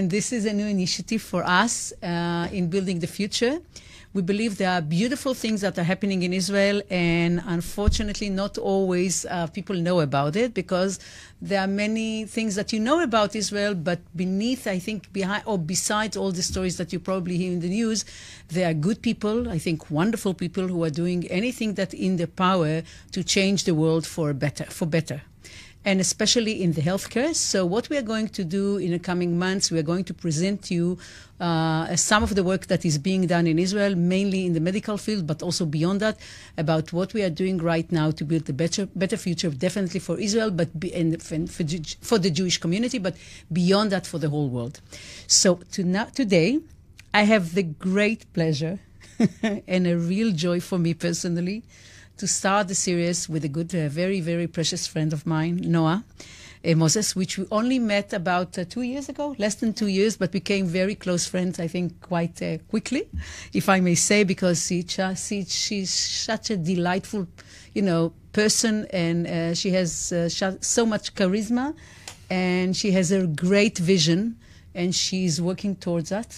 And this is a new initiative for us uh, in building the future. We believe there are beautiful things that are happening in Israel, and unfortunately, not always uh, people know about it because there are many things that you know about Israel, but beneath, I think, behind or besides all the stories that you probably hear in the news, there are good people, I think, wonderful people who are doing anything that in their power to change the world for better, for better and especially in the healthcare. So, what we are going to do in the coming months, we are going to present you uh, some of the work that is being done in Israel, mainly in the medical field, but also beyond that, about what we are doing right now to build a better, better future, definitely for Israel, but be, and for, for the Jewish community, but beyond that, for the whole world. So, to today, I have the great pleasure and a real joy for me personally to start the series with a good, uh, very, very precious friend of mine, Noah uh, Moses, which we only met about uh, two years ago, less than two years, but became very close friends, I think, quite uh, quickly, if I may say, because she, she, she's such a delightful, you know, person and uh, she has uh, so much charisma and she has a great vision and she's working towards that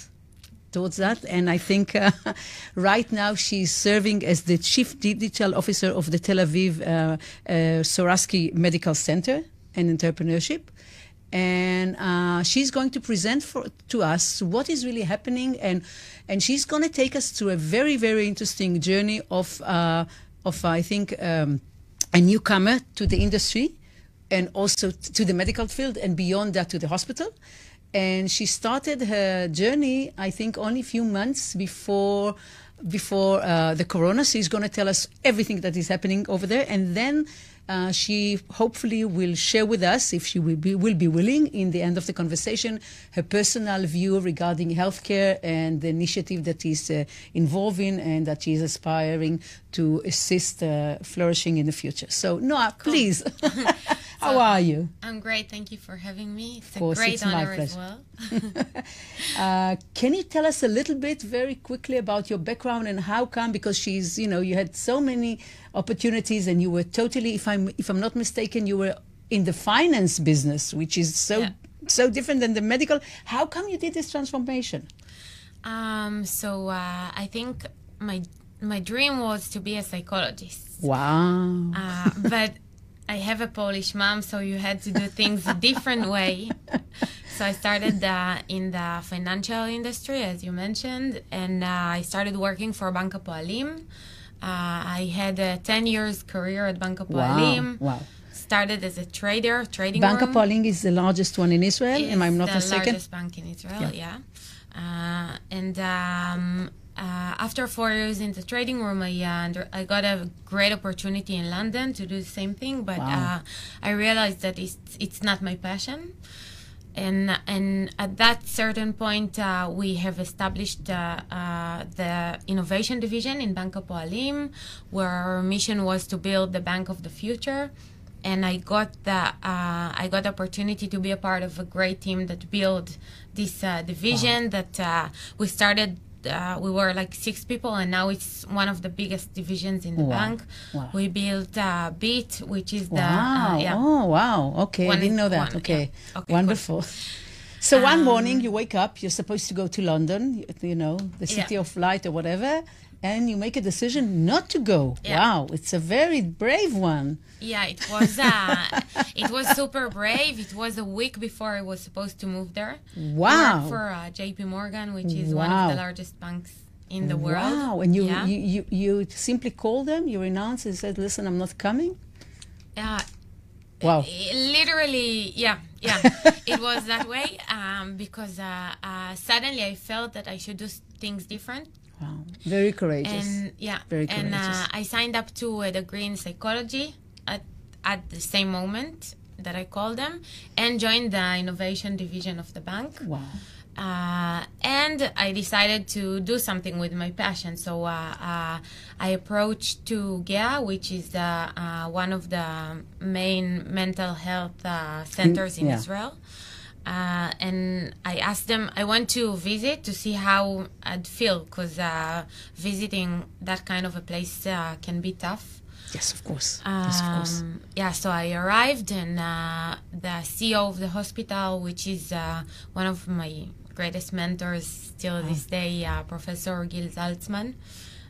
towards that. And I think uh, right now she's serving as the chief digital officer of the Tel Aviv uh, uh, Sourasky Medical Center and Entrepreneurship. And uh, she's going to present for, to us what is really happening, and and she's going to take us through a very very interesting journey of uh, of I think um, a newcomer to the industry, and also to the medical field, and beyond that to the hospital and she started her journey i think only a few months before before uh, the corona she's going to tell us everything that is happening over there and then uh, she hopefully will share with us, if she will be, will be willing, in the end of the conversation, her personal view regarding healthcare and the initiative that is uh, involved in and that she is aspiring to assist uh, flourishing in the future. So, Noah, cool. please, how are you? I'm great. Thank you for having me. It's of course, a great it's honor as well. Uh, can you tell us a little bit, very quickly, about your background and how come? Because she's, you know, you had so many opportunities and you were totally, if I'm if I'm not mistaken, you were in the finance business, which is so yeah. so different than the medical. How come you did this transformation? Um, so uh, I think my my dream was to be a psychologist. Wow. Uh, but I have a Polish mom, so you had to do things a different way. So I started uh, in the financial industry, as you mentioned, and uh, I started working for Bank Hapoalim. Uh, I had a 10 years career at Bank Hapoalim. Wow. wow. Started as a trader, trading Bank room. Hapoalim is the largest one in Israel, It's am I not the mistaken? largest bank in Israel, yeah. Uh, and um, uh, after four years in the trading room, I, uh, I got a great opportunity in London to do the same thing, but Wow. uh, I realized that it's, it's not my passion. And, and at that certain point, uh, we have established uh, uh, the innovation division in Bank Hapoalim, where our mission was to build the bank of the future. And I got the uh, I got the opportunity to be a part of a great team that built this uh, division. That uh, we started uh, we were like six people, and now it's one of the biggest divisions in the Wow. bank. Wow. We built uh, Bit, which is the Wow. uh, yeah. Oh, wow. Okay. One I didn't know that. one, okay. yeah. Okay, Wonderful. So one Um, morning you wake up, you're supposed to go to London, you know, the city Yeah. of light or whatever, and you make a decision not to go. Yeah. Wow. It's a very brave one. Yeah, it was uh, it was super brave. It was a week before I was supposed to move there. Wow. for uh, J.P. Morgan, which is one of the largest banks in the world. Wow. And you, yeah. you, you, you simply called them, you announced and said, listen, I'm not coming? Uh, Wow. literally, yeah, yeah, it was that way um, because uh, uh, suddenly I felt that I should do things different. Wow. Very courageous. And yeah, Very and uh, courageous. I signed up to a degree in psychology at at the same moment that I called them, and joined the innovation division of the bank. wow. uh, and I decided to do something with my passion. So uh, uh, I approached to Geha, which is the, uh, one of the main mental health uh, centers in yeah. Israel. Uh, and I asked them, I went to visit to see how I'd feel because uh, visiting that kind of a place uh, can be tough. Yes, of course. yes, of course. Um, yeah, so I arrived, and uh, the CEO of the hospital, which is uh, one of my greatest mentors still this day, uh, Professor Gil Zalsman.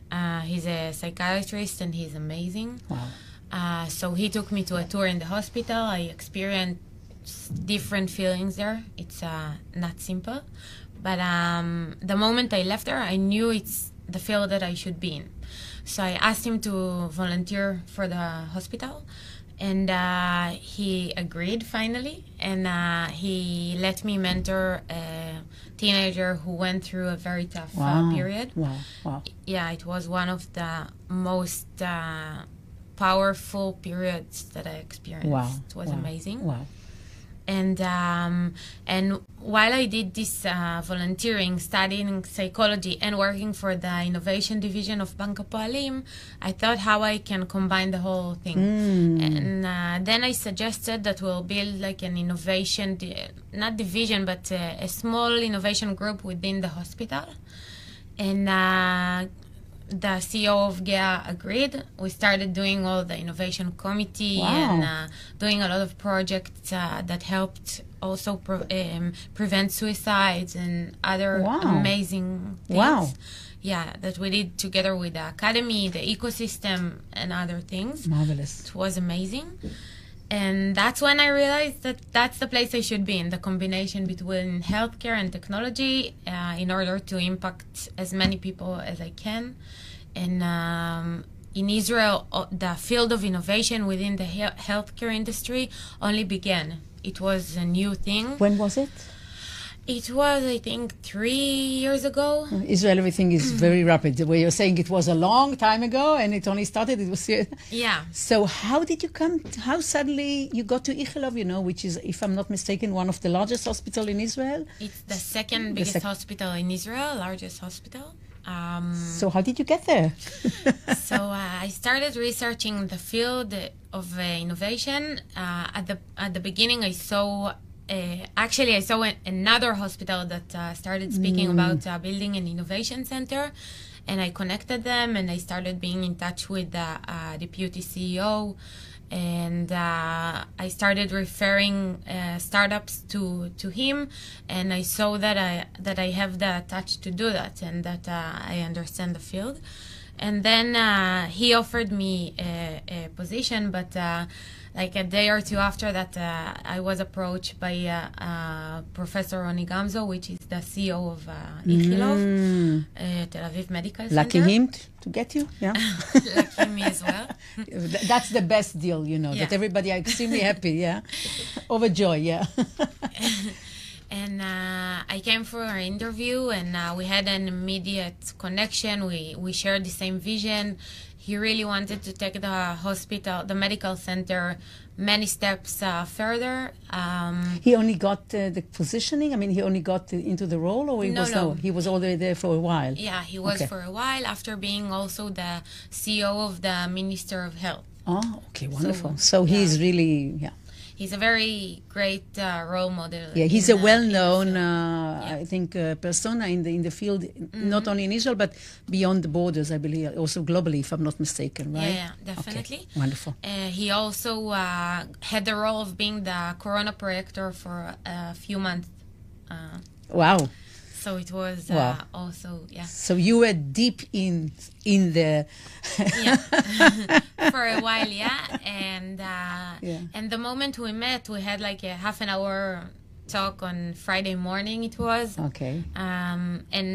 Uh, he's a psychiatrist, and he's amazing. Wow. Uh, so he took me to a tour in the hospital. I experienced different feelings there. It's uh, not simple, but um, the moment I left there, I knew it's the field that I should be in. So I asked him to volunteer for the hospital, and uh, he agreed finally. And uh, he let me mentor a teenager who went through a very tough Wow. uh, period. Wow. Wow. Yeah, it was one of the most uh, powerful periods that I experienced. Wow. It was wow. amazing Wow. And um, and while I did this uh, volunteering, studying psychology, and working for the innovation division of Bank Hapoalim, I thought how I can combine the whole thing. And uh, then I suggested that we'll build like an innovation, di- not division, but uh, a small innovation group within the hospital. And uh, the CEO of Geha agreed. We started doing all the innovation committee Wow. and uh, doing a lot of projects uh, that helped also um, prevent suicides and other Wow. amazing things. Wow. Yeah, that we did together with the academy, the ecosystem, and other things. Marvelous. It was amazing. And that's when I realized that that's the place I should be in the combination between healthcare and technology uh, in order to impact as many people as I can. And um, in Israel, the field of innovation within the he- healthcare industry only began. It was a new thing. When was it? It was, I think, three years ago. Israel, everything is very rapid. The way you're saying it was a long time ago and it only started, it was Yeah. So how did you come, how suddenly you got to Ichilov, you know, which is, if I'm not mistaken, one of the largest hospital in Israel? It's the second biggest sec- hospital in Israel, largest hospital. Um, So how did you get there? so uh, I started researching the field of uh, innovation. Uh, at the at the beginning, I saw. Uh, actually, I saw an, another hospital that uh, started speaking about uh, building an innovation center, and I connected them, and I started being in touch with the uh, deputy CEO, and uh, I started referring uh, startups to to him, and I saw that I that I have the touch to do that, and that uh, I understand the field. And then uh, he offered me a, a position, but uh, like a day or two after that, uh, I was approached by uh, uh, Professor Ronnie Gamzu, which is the CEO of uh, Ichilov, uh, Tel Aviv Medical Lucky Center. him t- to get you, yeah. Lucky me as well. That's the best deal, you know, that everybody are extremely happy, yeah. Overjoy, yeah. and uh, I came for an interview, and uh, we had an immediate connection. We we shared the same vision. He really wanted to take the hospital, the medical center, many steps uh, further. Um, he only got uh, the positioning, I mean, he only got the, into the role, or he No, was, no. he was already there for a while? yeah, he was Okay. for a while after being also the CEO of the Minister of Health. Oh, okay, wonderful. So, he's really, yeah. He's a very great uh, role model. Yeah, he's a uh, well-known, in the field. uh, I think, uh, persona in the in the field, Mm-hmm. not only in Israel but beyond the borders. I believe, also globally, if I'm not mistaken, right? Yeah, yeah, definitely. Okay, wonderful. Uh, he also uh, had the role of being the Corona projector for a few months. Uh, Wow. So it was uh, Wow. also, yeah. So you were deep in in the. yeah. for a while, yeah. And uh, Yeah. and the moment we met, we had like a half an hour talk on Friday morning. It was, okay, um, and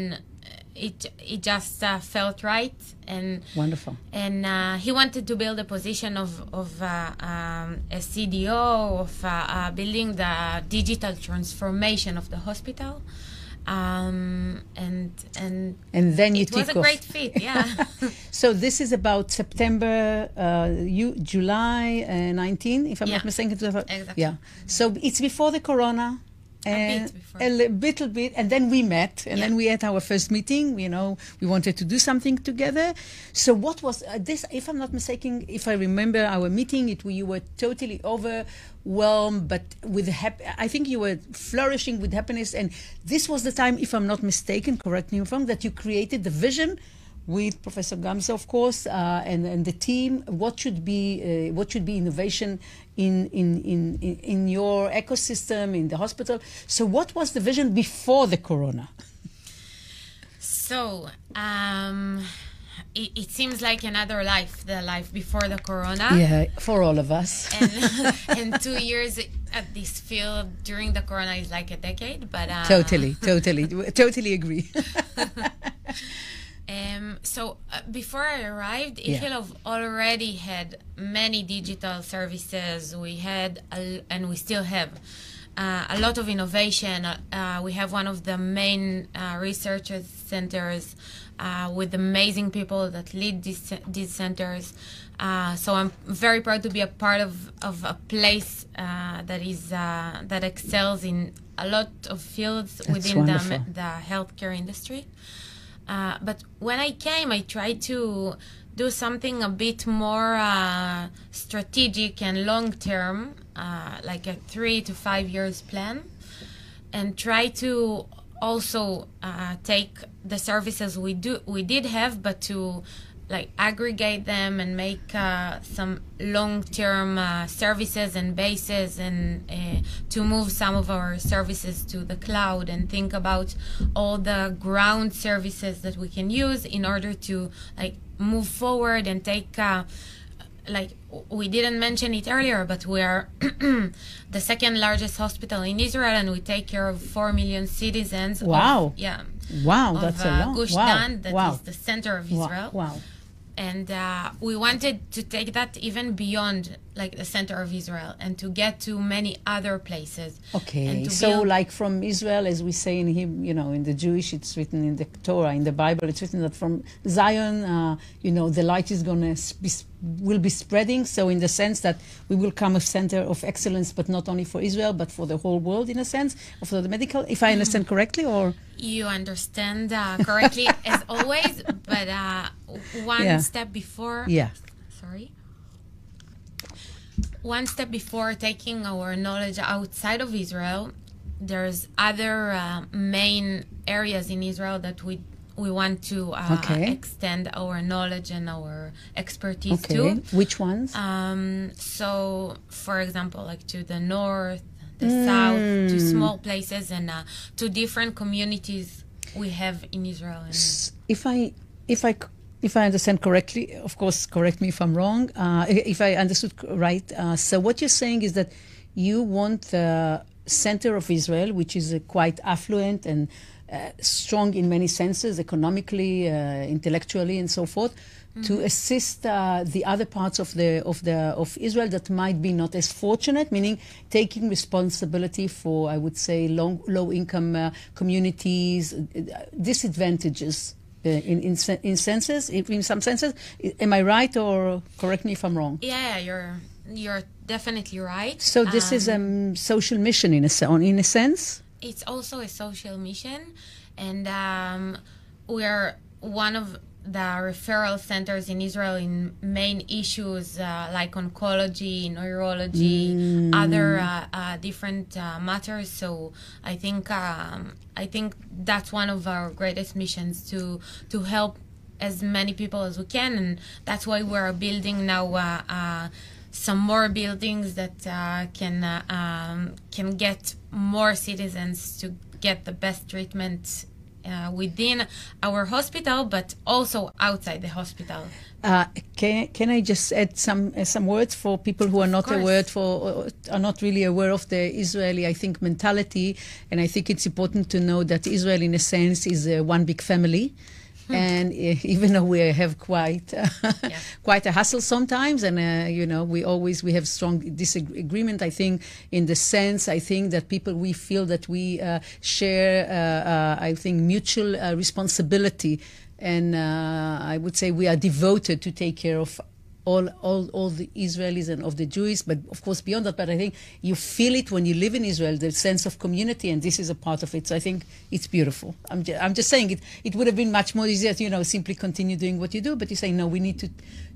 it it just uh, felt right. And wonderful. and uh, he wanted to build a position of of uh, um, a CDO of uh, uh, building the digital transformation of the hospital. Um, and and And then you it was a off. great fit, yeah. So this is about September, uh, you, July uh, 19, if I'm Yeah. not mistaken. Exactly. Yeah. So it's before the corona. And bit before. a little bit, and then we met, and Yeah. then we had our first meeting. You know, we wanted to do something together. So, what was uh, this? If I'm not mistaken, if I remember our meeting, it you were totally overwhelmed, but with hap- I think you were flourishing with happiness, and this was the time, if I'm not mistaken, correct me if I'm wrong, that you created the vision with Professor Gamzu, of course, uh, and, and the team. What should be uh, what should be innovation in, in, in, in your ecosystem, in the hospital? So, what was the vision before the corona? So, um, it, it, seems like another life, the life before the corona. Yeah, for all of us. and, and two years at this field during the corona is like a decade, but uh, totally, totally, totally agree. um, so uh, before I arrived, Ichilov yeah. already had many digital services. We had, a, and we still have. Uh, a lot of innovation. Uh, we have one of the main uh, research centers uh, with amazing people that lead these, these centers. Uh, so I'm very proud to be a part of, of a place uh, that is uh, that excels in a lot of fields That's within the, the healthcare industry. Uh, but when I came, I tried to do something a bit more uh, strategic and long term, like a three to five years plan, and try to also uh, take the services we do we did have, but to like aggregate them and make uh, some long-term uh, services and bases and uh, to move some of our services to the cloud and think about all the ground services that we can use in order to like move forward and take uh, like we didn't mention it earlier, but we are the second largest hospital in Israel, and we take care of four million citizens. Wow! Of, yeah. Wow, of, that's uh, a lot. Gush wow. Dan, that wow. is the center of Israel. Wow. wow and uh, we wanted to take that even beyond like the center of Israel and to get to many other places. Okay, so build... like from Israel, as we say in him, you know, in the Jewish, it's written in the Torah, in the Bible, it's written that from Zion, uh, you know, the light is going to be will be spreading. So in the sense that we will come a center of excellence, but not only for Israel, but for the whole world, in a sense, for the medical. If I understand correctly, or you understand uh, correctly as always, but uh, one yeah. step before. Yeah. One step before taking our knowledge outside of Israel, there's other uh, main areas in Israel that we we want to uh, okay. extend our knowledge and our expertise okay. to. Which ones? Um, so, for example, like to the north, the mm. south, to small places, and uh, to different communities we have in Israel. if I, if I if I understand correctly, of course, correct me if I'm wrong. Uh, if I understood right, uh, so what you're saying is that you want the center of Israel, which is uh, quite affluent and uh, strong in many senses, economically, uh, intellectually, and so forth, mm-hmm. to assist uh, the other parts of the of the of Israel that might be not as fortunate, meaning taking responsibility for, I would say, low low income uh, communities, disadvantages. In, in in senses, in some senses, am I right or correct me if I'm wrong? Yeah, you're you're definitely right. So this um, is a um, social mission in a in a sense it's also a social mission, and um, we're one of the referral centers in Israel in main issues uh, like oncology, neurology, mm. other uh, uh, different uh, matters. So I think um, I think that's one of our greatest missions to to help as many people as we can, and that's why we're building now uh, uh, some more buildings that uh, can uh, um, can get more citizens to get the best treatment uh, within our hospital, but also outside the hospital. Uh, can can I just add some uh, some words for people who are not aware for uh, are not really aware of the Israeli I think mentality, and I think it's important to know that Israel, in a sense, is one big family. And even though we have quite uh, yeah. quite a hustle sometimes, and uh, you know we always we have strong disagreement. I think in the sense I think that people we feel that we uh, share uh, uh, I think mutual uh, responsibility, and I would say we are devoted to take care of all, all, all the Israelis and of the Jews, but of course beyond that. But I think you feel it when you live in Israel, the sense of community, and this is a part of it. So I think it's beautiful. I'm, ju- I'm just saying it. It would have been much more easier to you know simply continue doing what you do, but you say no, we need to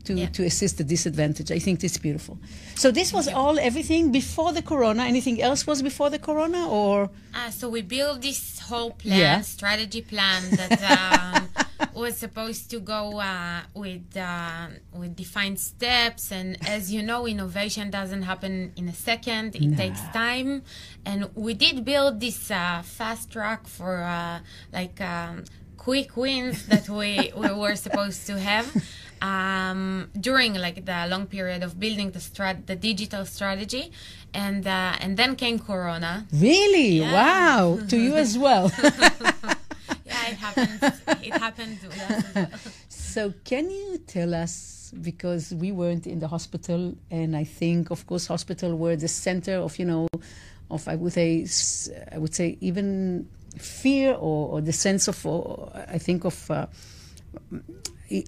to, yeah. to assist the disadvantaged. I think it's beautiful. So this was all everything before the corona. Anything else was before the corona, or? Uh, so we built this whole plan, yeah. strategy plan that. Um, was supposed to go uh, with uh, with defined steps, and as you know, innovation doesn't happen in a second. It No. takes time, and we did build this uh, fast track for uh, like um, quick wins that we we were supposed to have. Um, during like the long period of building the strat- the digital strategy, and uh, and then came Corona, Really? Yeah. Wow. To you as well. It happened. it as well. So, can you tell us, because we weren't in the hospital, and I think, of course, hospital were the center of, you know, of I would say, I would say even fear or, or the sense of, or, I think of. Uh,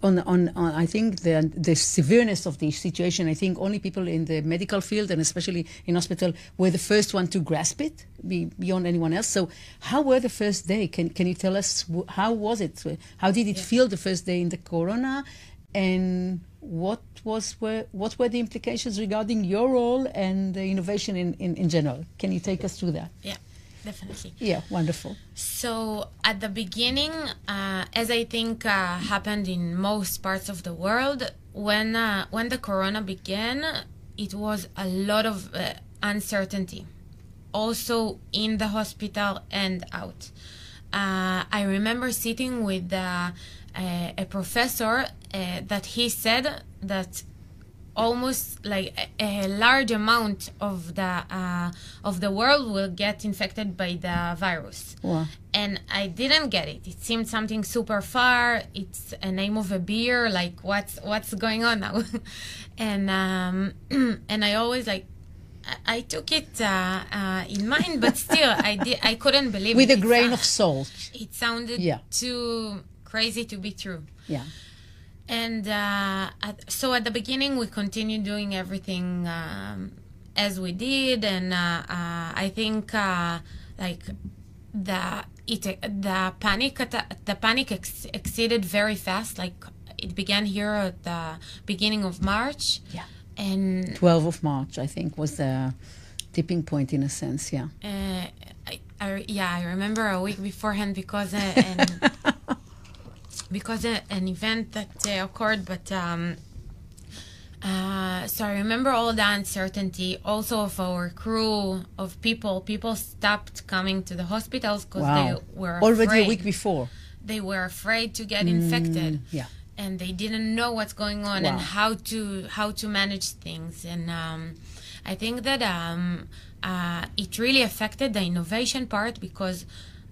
on, on, on I think the the severeness of the situation. I think only people in the medical field and especially in hospital were the first one to grasp it be, beyond anyone else. So, how were the first day? Can can you tell us how was it? How did it feel the first day in the corona, and what was were what were the implications regarding your role and the innovation in, in, in general? Can you take us through that? Yeah, definitely. Yeah, wonderful. So at the beginning, uh, as I think uh, happened in most parts of the world, when uh, when the corona began, it was a lot of uh, uncertainty, also in the hospital and out. Uh, I remember sitting with uh, a, a professor uh, that he said that almost like a, a large amount of the uh, of the world will get infected by the virus Wow. and i didn't get it it seemed something super far it's a name of a beer like what's what's going on now and um and i always like I- took it uh, uh, in mind, but still, I did. I couldn't believe With it. a It grain sou- of salt. It sounded Yeah. too crazy to be true. Yeah. And uh, at, so at the beginning, we continued doing everything um, as we did, and uh, uh, I think uh, like the it the panic the panic ex- exceeded very fast. Like it began here at the beginning of March, Yeah. and 12th of March, I think, was the tipping point in a sense. Yeah. uh, I, I, yeah, I remember a week beforehand because uh, an, because uh, an event that uh, occurred, but um, uh, so I remember all the uncertainty, also of our crew of people. People stopped coming to the hospitals because Wow. they were Already afraid. a week before. They were afraid to get infected Yeah. and they didn't know what's going on and how to how to manage things and um, I think that um, uh, it really affected the innovation part because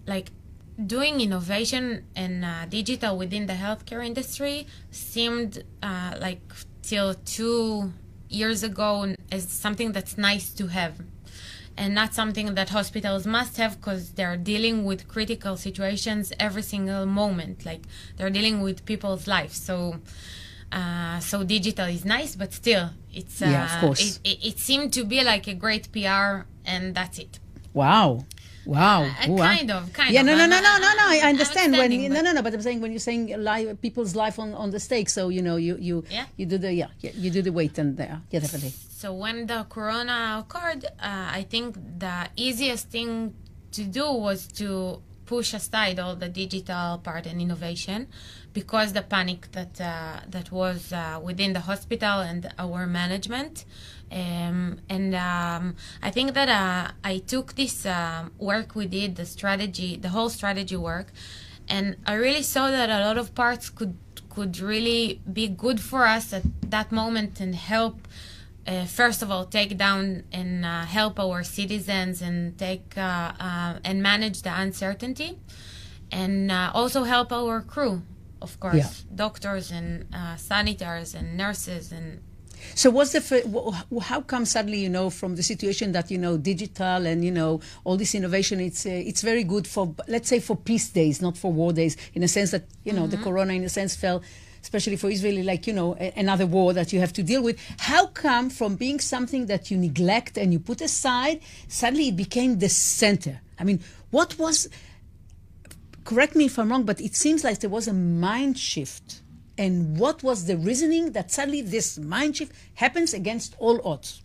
like doing innovation and uh, digital within the healthcare industry seemed uh, like till two years ago as something that's nice to have and not something that hospitals must have because they're dealing with critical situations every single moment like they're dealing with people's lives so uh, so digital is nice but still it's uh, Yeah, of course. It, it, it seemed to be like a great pr and that's it Wow. Wow. Uh, kind of, kind yeah, of. Yeah, no, no, no, no, no, no. I understand when no, no, no. But I'm saying when you're saying life, people's life on, on the stake. So you know, you you Yeah. you do the yeah, yeah, you do the and there. Yeah, definitely. So when the corona occurred, uh, I think the easiest thing to do was to push aside all the digital part and innovation, because the panic that uh, that was uh, within the hospital and our management. Um, and um, I think that uh, I took this um, work we did, the strategy, the whole strategy work, and I really saw that a lot of parts could could really be good for us at that moment and help uh, first of all take down and uh, help our citizens and take uh, uh, and manage the uncertainty and uh, also help our crew of course Yeah. doctors and uh, sanitars and nurses and So what's the fir- wh- wh- how come suddenly you know from the situation that you know digital and you know all this innovation it's uh, it's very good for let's say for peace days not for war days in a sense that you know the corona in a sense fell especially for Israeli like you know a- another war that you have to deal with how come from being something that you neglect and you put aside suddenly it became the center I mean what was correct me if I'm wrong, but it seems like there was a mind shift. And what was the reasoning that suddenly this mind shift happens against all odds?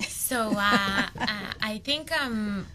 So uh, uh, I think um,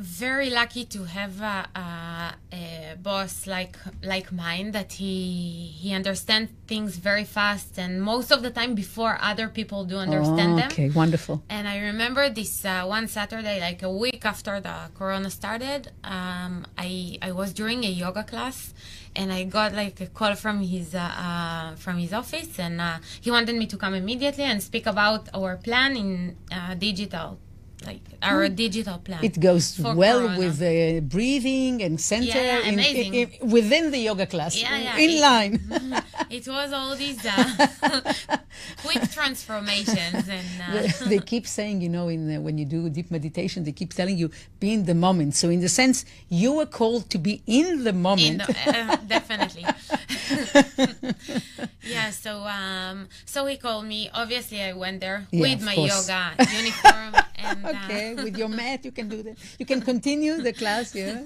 very lucky to have a, a, a, boss like like mine that he he understands things very fast and most of the time before other people do understand oh, them. Okay, wonderful. And I remember this uh, one Saturday, like a week after the Corona started, um, I I was during a yoga class, and I got like a call from his uh, uh, from his office, and uh, he wanted me to come immediately and speak about our plan in uh, digital like our mm. digital plan. It goes well corona. with uh, breathing and center yeah, yeah, in, in, in, within the yoga class, yeah, yeah. in it, line. it was all these uh, quick transformations, and uh, they keep saying, you know, in when you do deep meditation, they keep telling you be in the moment. So, in the sense, you were called to be in the moment. In the, uh, definitely. yeah. So, um, so he called me. Obviously, I went there with my course. yoga uniform and okay, with your mat, you can do that. You can continue the class, yeah.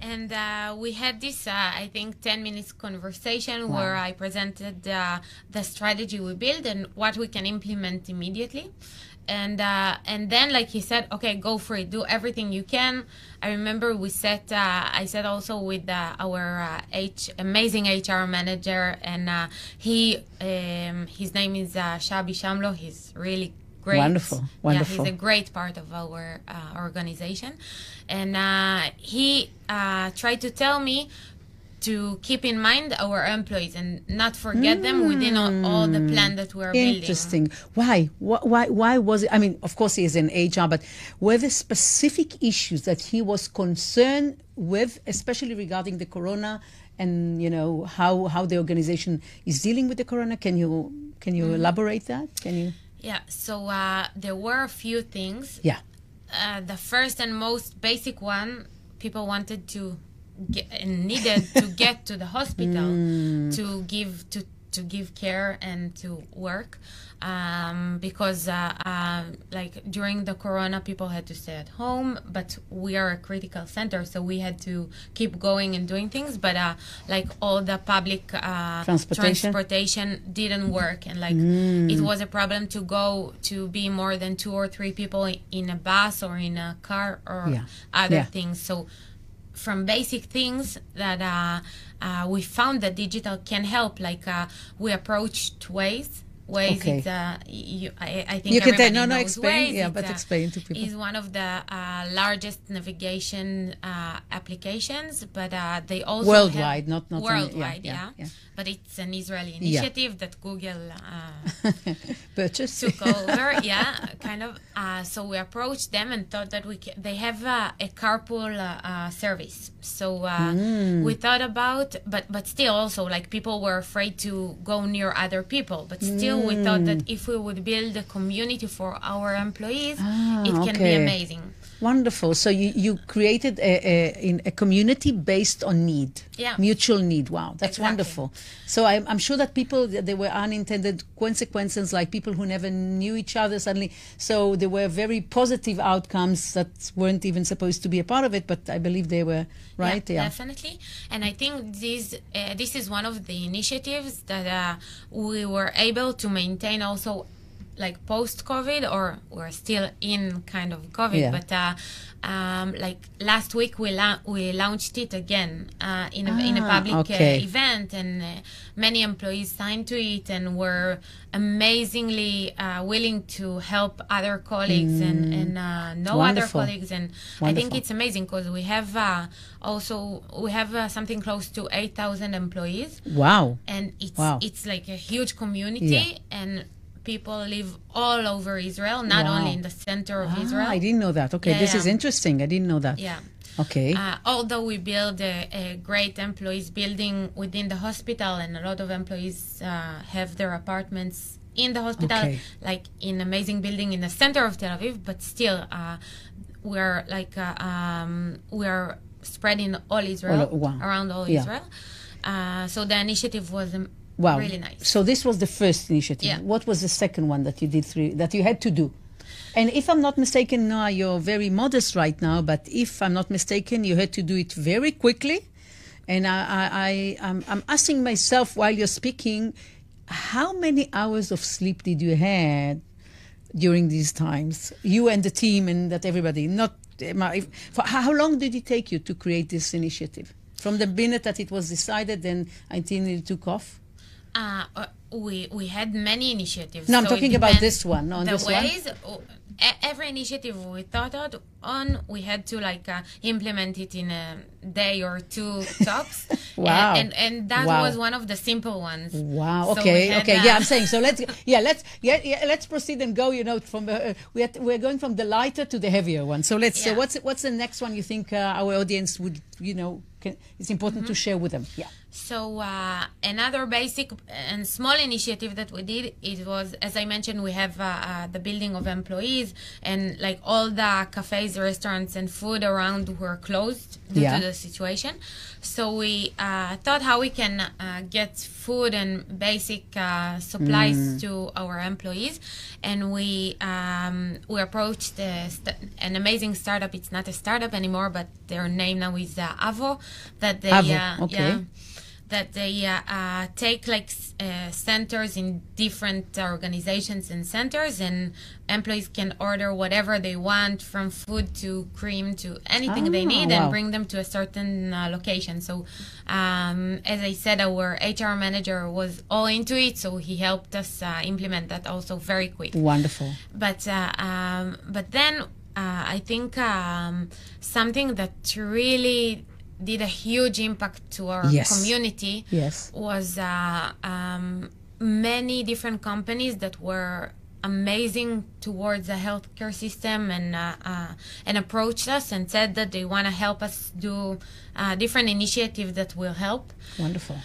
And uh, we had this, uh, I think, 10 minutes conversation wow. where I presented uh, the strategy we built and what we can implement immediately. And uh, and then, like he said, okay, go for it, do everything you can. I remember we set, uh, I said also with uh, our H, amazing HR manager, and he, um, his name is Shabi Shamlo. He's really great. Wonderful, wonderful. Yeah, he's a great part of our uh, organization, and uh, he uh, tried to tell me to keep in mind our employees and not forget mm. them within all, all, the plan that we're building. Interesting. Why? Why? Why was it? I mean, of course, he is in HR, but were there specific issues that he was concerned with, especially regarding the corona? And you know how, how the organization is dealing with the corona. Can you can you mm. elaborate that? Can you? Yeah, so uh, there were a few things. Yeah. Uh, the first and most basic one, people wanted to get, and needed to get to the hospital mm. to give to to give care and to work um, because uh, uh, like during the corona people had to stay at home but we are a critical center so we had to keep going and doing things but uh, like all the public uh, transportation. transportation. didn't work and like mm. it was a problem to go to be more than two or three people in a bus or in a car or yeah. other yeah. things so from basic things that uh, uh, we found that digital can help like we approached Waze Waze okay. Uh, you, I, I, think you can tell, no, no, explain, Waze. yeah, but explain to people. Is one of the uh, largest navigation uh, applications, but uh, they also worldwide, not not worldwide, yeah, yeah, yeah, But it's an Israeli initiative that Google uh, purchased, took over, yeah, kind of. Uh, so we approached them and thought that we can, they have a carpool service. So mm. we thought about, but but still also like people were afraid to go near other people, but still. Mm we thought that if we would build a community for our employees, ah, it can okay. be amazing. Wonderful. So you, you created a, a, a community based on need, yeah. mutual need. Wow, that's exactly. wonderful. So I'm, I'm sure that people there were unintended consequences, like people who never knew each other suddenly. So there were very positive outcomes that weren't even supposed to be a part of it, but I believe they were right. Yeah, yeah. definitely. And I think this uh, this is one of the initiatives that uh, we were able to maintain also like post COVID or we're still in kind of COVID, yeah. but uh, um, like last week we la- we launched it again uh, in a, ah, in a ah, public uh, okay. event, and uh, many employees signed to it and were amazingly uh, willing to help other colleagues mm. and and uh, know Wonderful. other colleagues, and Wonderful. I think it's amazing because we have also we have something close to eight thousand employees. Wow! And it's wow. it's like a huge community yeah. and people live all over Israel, not wow. only in the center of ah, Israel. I didn't know that. Okay, yeah, this yeah. is interesting. I didn't know that. Yeah. Okay. Uh, although we build a, a, great employees building within the hospital, and a lot of employees uh, have their apartments in the hospital, okay. like in amazing building in the center of Tel Aviv, but still, uh, we're like uh, um, we're spreading all Israel all, wow. around all yeah. Israel. Uh, so the initiative was Wow. Really nice. So this was the first initiative. Yeah. What was the second one that you did through, that you had to do? And if I'm not mistaken, Noah, you're very modest right now, but if I'm not mistaken, you had to do it very quickly. And I, I, I I'm, I'm asking myself while you're speaking, how many hours of sleep did you had during these times? You and the team and that everybody, not if, for, how long did it take you to create this initiative? From the minute that it was decided, then until it took off. Uh, uh, we we had many initiatives. No, I'm so talking about this one. No, on the this one. ways, oh, e- every initiative we thought out on, we had to like uh, implement it in a day or two tops. Wow. And, and, and that Wow. was one of the simple ones. Wow. So Okay. okay. yeah, I'm saying. So let's. Yeah, let's. Yeah, yeah. Let's proceed and go. You know, from uh, we we're going from the lighter to the heavier one. So let's. So what's what's the next one you think uh, our audience would you know can, it's important Mm-hmm. to share with them? Yeah. So uh, another basic and small initiative that we did it was, as I mentioned, we have uh, uh, the building of employees and like all the cafes, restaurants, and food around were closed due Yeah. to the situation. So we uh, thought how we can uh, get food and basic uh, supplies Mm. to our employees, and we um, we approached st- an amazing startup. It's not a startup anymore, but their name now is uh, Avo. That they Avo, uh, okay. yeah, that they uh, uh, take like uh, centers in different organizations and centers, and employees can order whatever they want, from food to cream to anything they Ah, need, wow. and bring them to a certain uh, location. So, um, as I said, our HR manager was all into it, so he helped us uh, implement that also very quick Wonderful. but uh, um, but then uh, I think um, something that really did a huge impact to our Yes. community Yes. was uh, um, many different companies that were amazing towards the healthcare system and uh, uh, and approached us and said that they want to help us do uh, different initiatives that will help. Wonderful.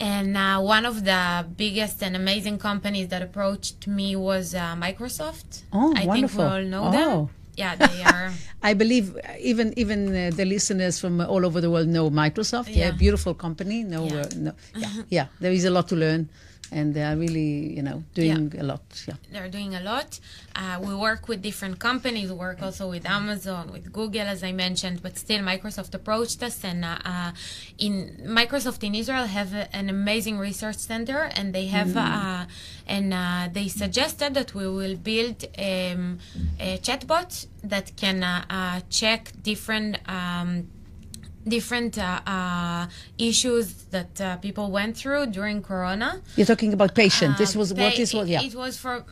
And uh, one of the biggest and amazing companies that approached me was uh, Microsoft. Oh, I wonderful. think we all know Oh. them. Yeah, they are. I believe even even uh, the listeners from all over the world know Microsoft. Yeah, Yeah. beautiful company. No, Yeah. uh, no, yeah, yeah. There is a lot to learn, and they are really, you know, doing a lot. Yeah. they're doing a lot. Uh, we work with different companies. We work also with Amazon, with Google, as I mentioned. But still, Microsoft approached us, and uh, uh, in Microsoft in Israel have a, an amazing research center, and they have uh, and uh, they suggested that we will build um, a chatbot that can uh, check different. Um, different uh, uh, issues that uh, people went through during corona You're talking about patient. this uh, was what pa- this was. Yeah, It was for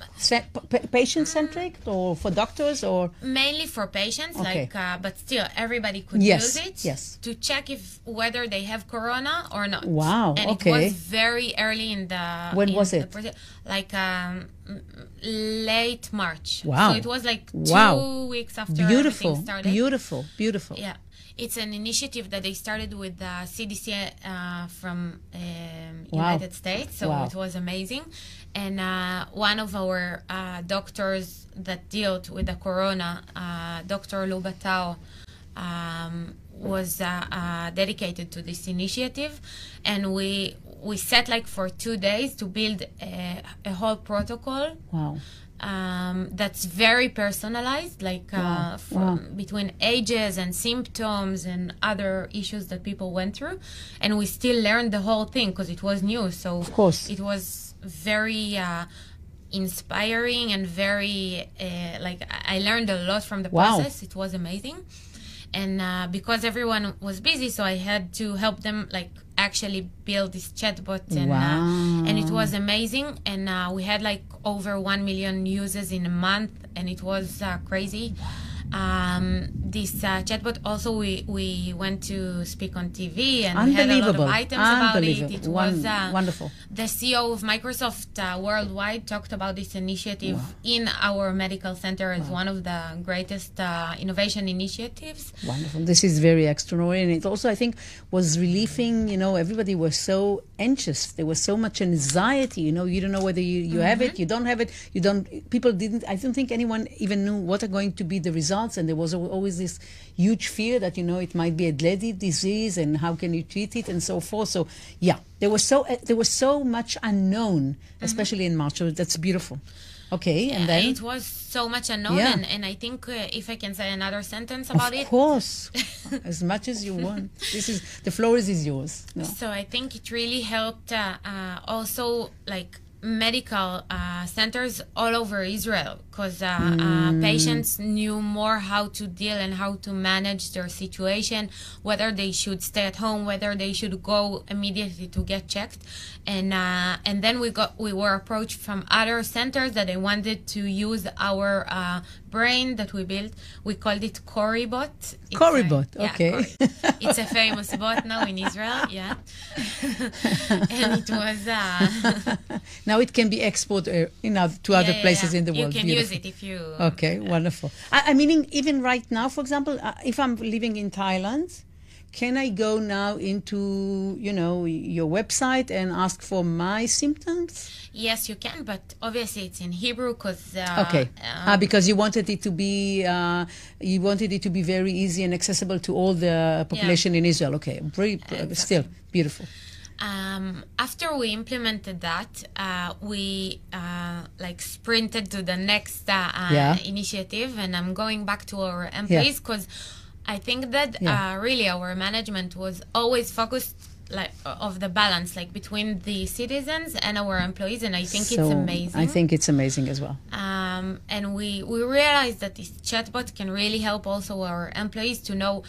patient centric or for doctors or mainly for patients, Okay. like, uh, but still everybody could Yes, use it. yes. To check if whether they have corona or not. Wow, And okay. it was very early in the. When in was it? like um, late March. Wow. So it was like two Wow. weeks after beautiful, started. beautiful, beautiful. Yeah, it's an initiative that they started with the CDC uh, from um, Wow. United States, so Wow. it was amazing. And uh, one of our uh, doctors that dealt with the corona, uh, Dr. Lubatao, um, was uh, uh, dedicated to this initiative, and we we set like for two days to build a, a whole protocol Wow. Um, that's very personalized, like uh, Wow. from Wow. between ages and symptoms and other issues that people went through, and we still learned the whole thing because it was new. So Of course. it was very uh, inspiring and very uh, like I I learned a lot from the Wow. process. It was amazing, and uh, because everyone was busy, so I had to help them like actually build this chatbot and uh, and it was amazing. And uh, we had like over 1 million users in a month and it was uh, crazy um, this uh, chatbot also we we went to speak on TV and we had a lot of Unbelievable. items about it. It was uh, wonderful. The CEO of Microsoft uh, worldwide talked about this initiative in our medical center as one of the greatest uh, innovation initiatives. Wonderful. This is very extraordinary. And it also, I think, was relieving. You know, everybody was so anxious. There was so much anxiety. You know, you don't know whether you, you have Mm-hmm. it, you don't have it. You don't, people didn't, I don't think anyone even knew what are going to be the results. And there was always this huge fear that, you know, it might be a deadly disease and how can you treat it and so forth. So, yeah, there was so, uh, there was so much unknown, especially in March. So that's beautiful. Okay. And then? it was so much unknown, Yeah. and, and I think uh, if I can say another sentence about it, of it, course, as much as you want. This is the floor is, is yours. No. So I think it really helped uh, uh, also like medical uh, centers all over Israel because uh, uh, patients knew more how to deal and how to manage their situation, whether they should stay at home, whether they should go immediately to get checked, and uh, and then we got we were approached from other centers that they wanted to use our uh, brain that we built. We called it Coribot. It's a- Coribot, yeah, okay. Coribot. it's a famous bot now in Israel, yeah. and it was. Uh, now it can be exported uh, in oth- to other yeah, yeah, places yeah. in the world. You can Beautiful. use it if you. Okay, wonderful. I, I mean, even right now, for example, uh, if I'm living in Thailand, can I go now into you know your website and ask for my symptoms? Yes, you can, but obviously it's in Hebrew because. Uh, Okay, um, ah, because you wanted it to be uh, you wanted it to be very easy and accessible to all the population in Israel. Okay, very, uh, still beautiful. Um, after we implemented that, uh, we uh, like sprinted to the next uh, uh, Yeah. initiative, and I'm going back to our employees because I think that Yeah. uh, really our management was always focused like of the balance like between the citizens and our employees, and I think it's amazing. I think it's amazing as well. um, and we we realized that this chatbot can really help also our employees to know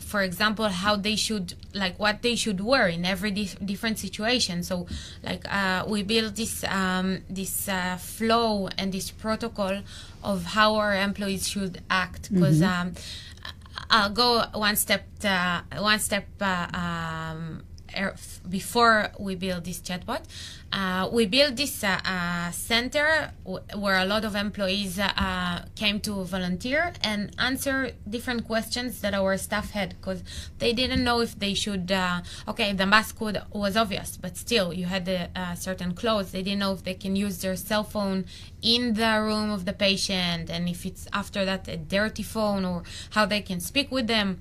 for example how they should like what they should wear in every dif- different situation. So like uh, we build this um, this uh, flow and this protocol of how our employees should act. Because um, I'll go one step uh, one step uh, um, before we build this chatbot. Uh, we built this uh, uh, center where a lot of employees uh, came to volunteer and answer different questions that our staff had because they didn't know if they should. Uh, okay, the mask would, was obvious, but still, you had the certain clothes. They didn't know if they can use their cell phone in the room of the patient, and if it's after that a dirty phone, or how they can speak with them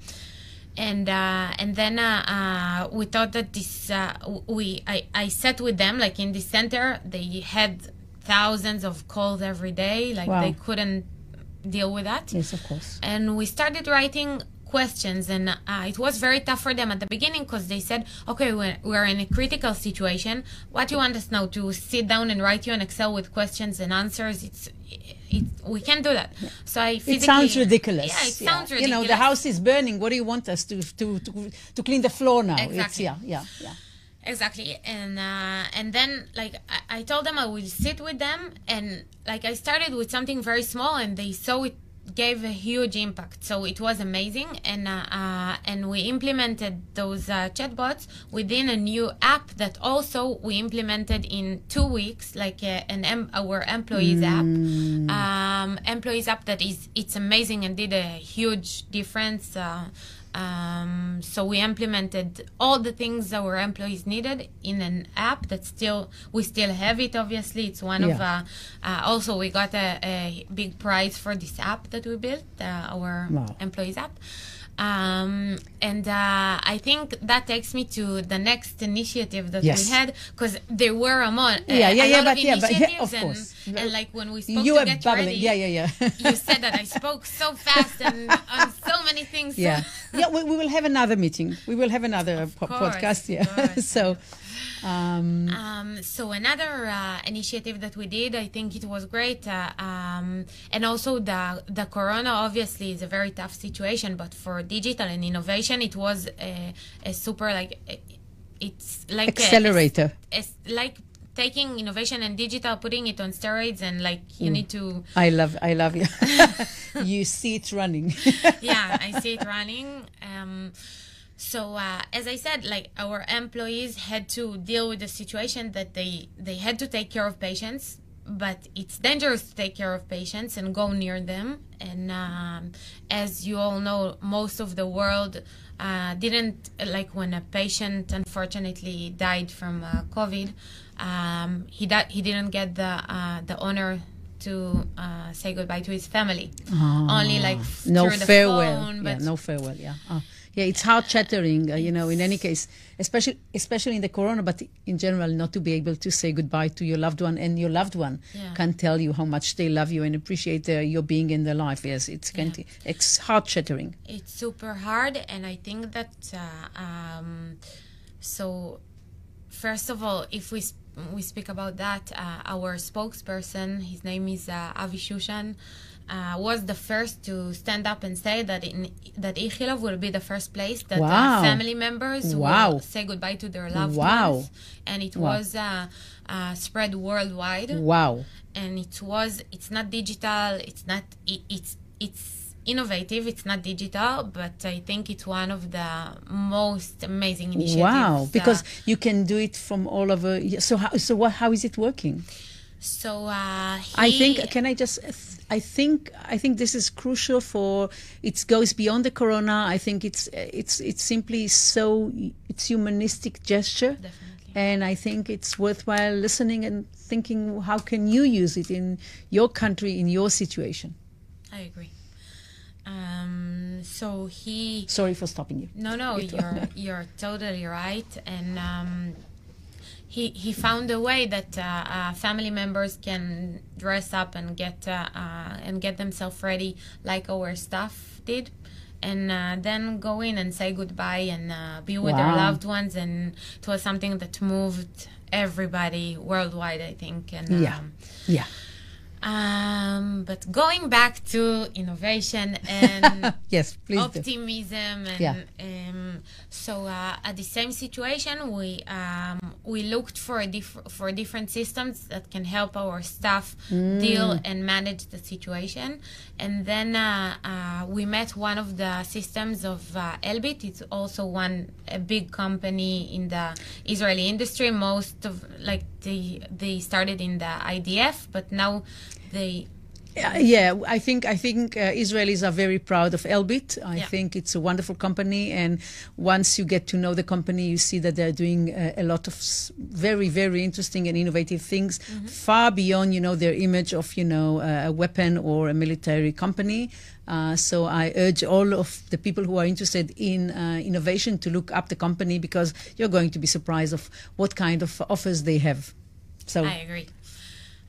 and uh, and then uh, uh, we thought that this uh, we I, I sat with them like in the center. They had thousands of calls every day. Like Wow. they couldn't deal with that. Yes, of course. and we started writing questions. And uh, it was very tough for them at the beginning because they said okay we're, we're in a critical situation. What do you want us now to sit down and write you an excel with questions and answers? It's it, we can't do that so i physically, It sounds ridiculous. yeah it sounds ridiculous You know, the house is burning. What do you want us to to to, to clean the floor now? It's, Exactly. yeah, yeah, yeah. exactly and uh, and then like I, I told them i would sit with them and like i started with something very small and they saw it gave a huge impact. So it was amazing. And uh, uh, and we implemented those uh, chatbots within a new app that also we implemented in two weeks like uh, an em- our employees app. Um, employees app that is it's amazing and did a huge difference uh, um, so we implemented all the things our employees needed in an app that still we still have it. Obviously, it's one of. Uh, uh, also, we got a, a big prize for this app that we built, uh, our Wow. employees app. Um, and uh, I think that takes me to the next initiative that Yes. we had because there were a, mon- Yeah, yeah, a yeah, lot but of yeah, but yeah, of and, course. and like when we spoke You to were get bubbling. ready, Yeah, yeah, yeah. you said that I spoke so fast and on so many things. yeah, yeah. We, we will have another meeting. We will have another po- course, podcast. Yeah. so, um, Um, so another uh, initiative that we did, I think it was great, uh, um, and also the the corona obviously is a very tough situation, but for digital and innovation, it was a, a super like it's like accelerator. it's like taking innovation and digital, putting it on steroids, and like you need to I love, I love you. you see it running. yeah, I see it running. Um, so uh, as I said, like our employees had to deal with the situation that they they had to take care of patients, but it's dangerous to take care of patients and go near them. And um, as you all know, most of the world uh, didn't like when a patient unfortunately died from uh, COVID. Um, he di- he didn't get the uh, the honor to uh, say goodbye to his family. Only like no through the farewell. phone, yeah, no farewell. Yeah. Uh, yeah, it's heart shattering. Uh, you know, in any case, especially especially in the corona, but in general, not to be able to say goodbye to your loved one and your loved one Yeah. can tell you how much they love you and appreciate uh, your being in their life. Yes, it's can it's heart shattering. it's super hard and i think that uh, um, so first of all if we s- we speak about that. Uh, our spokesperson, his name is uh, Avi Shushan, uh, was the first to stand up and say that in, that Ichilov will be the first place that Wow. uh, family members Wow. will say goodbye to their loved Wow. ones, and it Wow. was uh, uh, spread worldwide Wow. and it was it's not digital it's not it, it's it's innovative it's not digital but i think it's one of the most amazing initiatives Wow. uh, Because you can do it from all over. So how, so what, how is it working? so uh I think can I just I think I think this is crucial for it goes beyond the corona. I think it's it's it's simply so it's humanistic gesture. Definitely. And I think it's worthwhile listening and thinking how can you use it in your country in your situation. i agree um so he Sorry for stopping you. No, no, you're you're totally right, and um, he he found a way that uh, uh, family members can dress up and get uh, uh, and get themselves ready like our staff did, and uh, then go in and say goodbye and uh, be with their loved ones, and it was something that moved everybody worldwide, I think, and Yeah. um, Yeah. Um, but going back to innovation and Yes, please do. optimism and Yeah. um, so uh, at the same situation we um, we looked for a diff- for different systems that can help our staff Mm. deal and manage the situation and then uh, uh, we met one of the systems of uh, Elbit it's also one a big company in the Israeli industry most of like they they started in the IDF but now they Uh, yeah, I think I think uh, Israelis are very proud of Elbit. I Yeah. think it's a wonderful company, and once you get to know the company, you see that they're doing uh, a lot of s- very very interesting and innovative things, far beyond you know their image of you know uh, a weapon or a military company. Uh, so I urge all of the people who are interested in uh, innovation to look up the company because you're going to be surprised of what kind of offers they have. So I agree.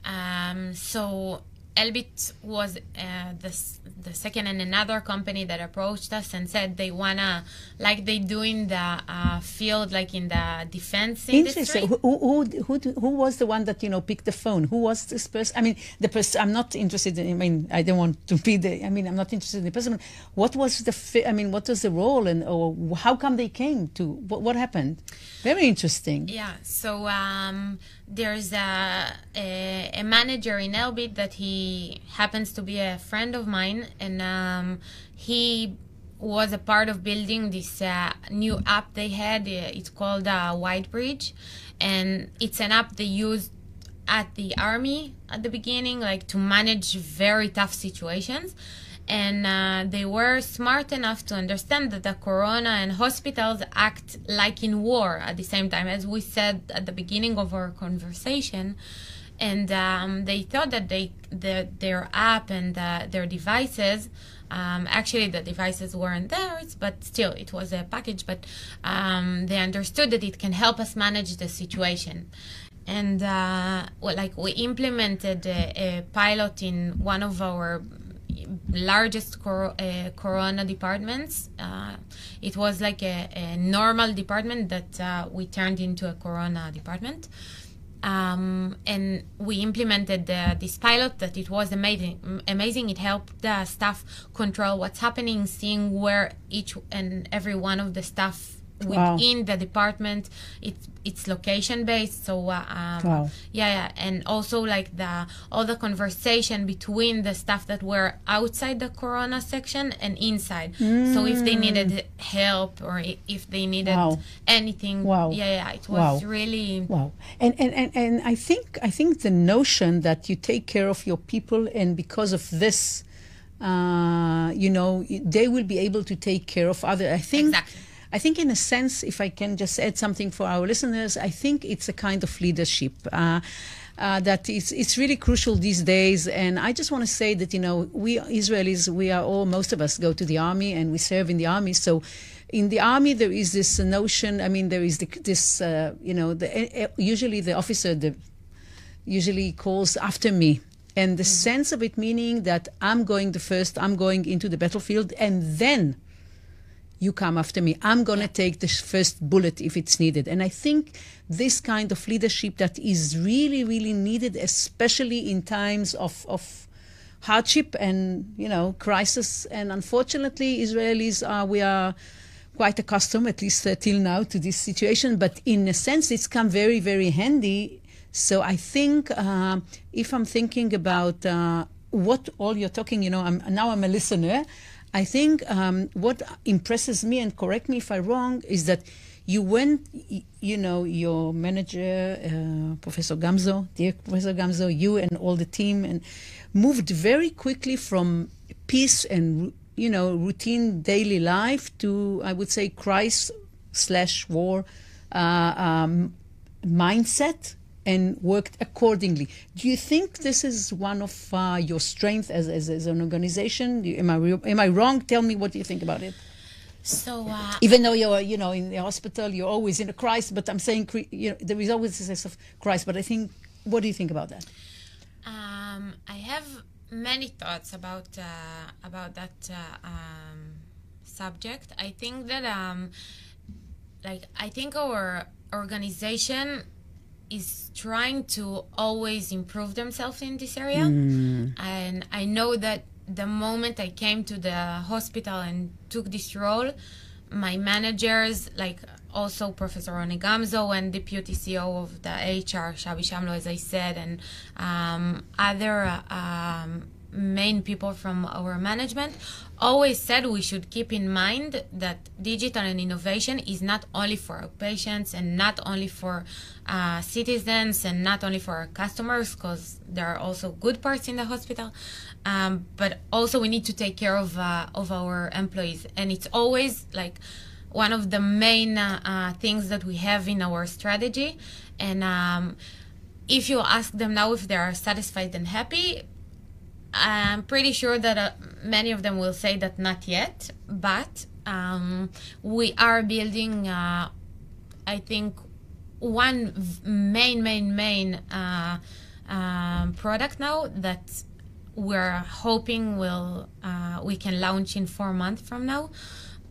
Um, so Elbit was uh, the the second and another company that approached us and said they wanna like they do in the uh, field like in the defense industry. Interesting. Who, who, who, who, was the one that you know picked the phone? Who was this person? I mean, the person. I'm not interested in. I mean, I don't want to be the. I mean, I'm not interested in the person. What was the? fi- I mean, what was the role and or how come they came to? What, what happened? Very interesting. Yeah, so um, there's a, a, a manager in Elbit that he happens to be a friend of mine, and um, he was a part of building this uh, new app they had. Uh, It's called uh, White Bridge, and it's an app they used at the army at the beginning, like to manage very tough situations. And uh, they were smart enough to understand that the corona and hospitals act like in war at the same time, as we said at the beginning of our conversation. And um, they thought that they the, their app and their devices um, actually, the devices weren't theirs, but still, it was a package. But um, they understood that it can help us manage the situation. And uh, well, like we implemented a, a pilot in one of our largest cor- uh, corona departments. Uh, it was like a, a normal department that uh, we turned into a corona department. Um, and we implemented this pilot that it was amazing amazing it helped the staff control what's happening seeing where each and every one of the staff Wow. within the department it's it's location based so uh, um, Wow. yeah yeah and also like the all the conversation between the staff that were outside the corona section and inside so if they needed help or if they needed Wow. anything Wow. yeah yeah it was Wow. really Wow. And, and, and, and I think I think the notion that you take care of your people and because of this, uh, you know, they will be able to take care of other. I think. Exactly. I think, in a sense, if I can just add something for our listeners, I think it's a kind of leadership. Uh, uh, that it's, it's really crucial these days. And I just want to say that, you know, we Israelis, we are all, most of us go to the army and we serve in the army. So in the army, there is this notion, I mean, there is the, this, uh, you know, the, uh, usually the officer the, usually calls after me. And the sense of it meaning that I'm going the first, I'm going into the battlefield, and then you come after me. I'm going to take the first bullet if it's needed. And I think this kind of leadership that is really, really needed, especially in times of, of hardship and, you know, crisis. And unfortunately, Israelis are, we are quite accustomed, at least uh, till now, to this situation. But in a sense, it's come very, very handy. So I think uh, if I'm thinking about uh, what all you're talking, you know, I'm, now I'm a listener. I think um, what impresses me, and correct me if I'm wrong, is that you went, you know, your manager, uh, Professor Gamzu, dear Professor Gamzu, you and all the team, and moved very quickly from peace and, you know, routine daily life to, I would say, Christ slash war uh, um, mindset and worked accordingly. Do you think this is one of uh, your strengths as, as, as, an organization? Am I, am I wrong? Tell me what you think about it. So uh, even though you're you know in the hospital, you're always in a crisis. But I'm saying you know there is always a sense of crisis. But I think, what do you think about that? Um, I have many thoughts about uh, about that uh, um, subject. I think that um, like I think our organization is trying to always improve themselves in this area. Mm. And I know that the moment I came to the hospital and took this role, my managers, like also Professor Ronnie Gamzu and Deputy CEO of the HR, Shabi Shamlo, as I said, and um, other uh, um, main people from our management always said we should keep in mind that digital and innovation is not only for our patients and not only for uh, citizens and not only for our customers because there are also good parts in the hospital um, but also we need to take care of uh, of our employees. And it's always like one of the main uh, uh things that we have in our strategy. And um, if you ask them now if they are satisfied and happy I'm pretty sure that uh, many of them will say that not yet, but um, we are building, uh, I think, one main, main, main uh, um, product now that we're hoping will uh, we can launch in four months from now.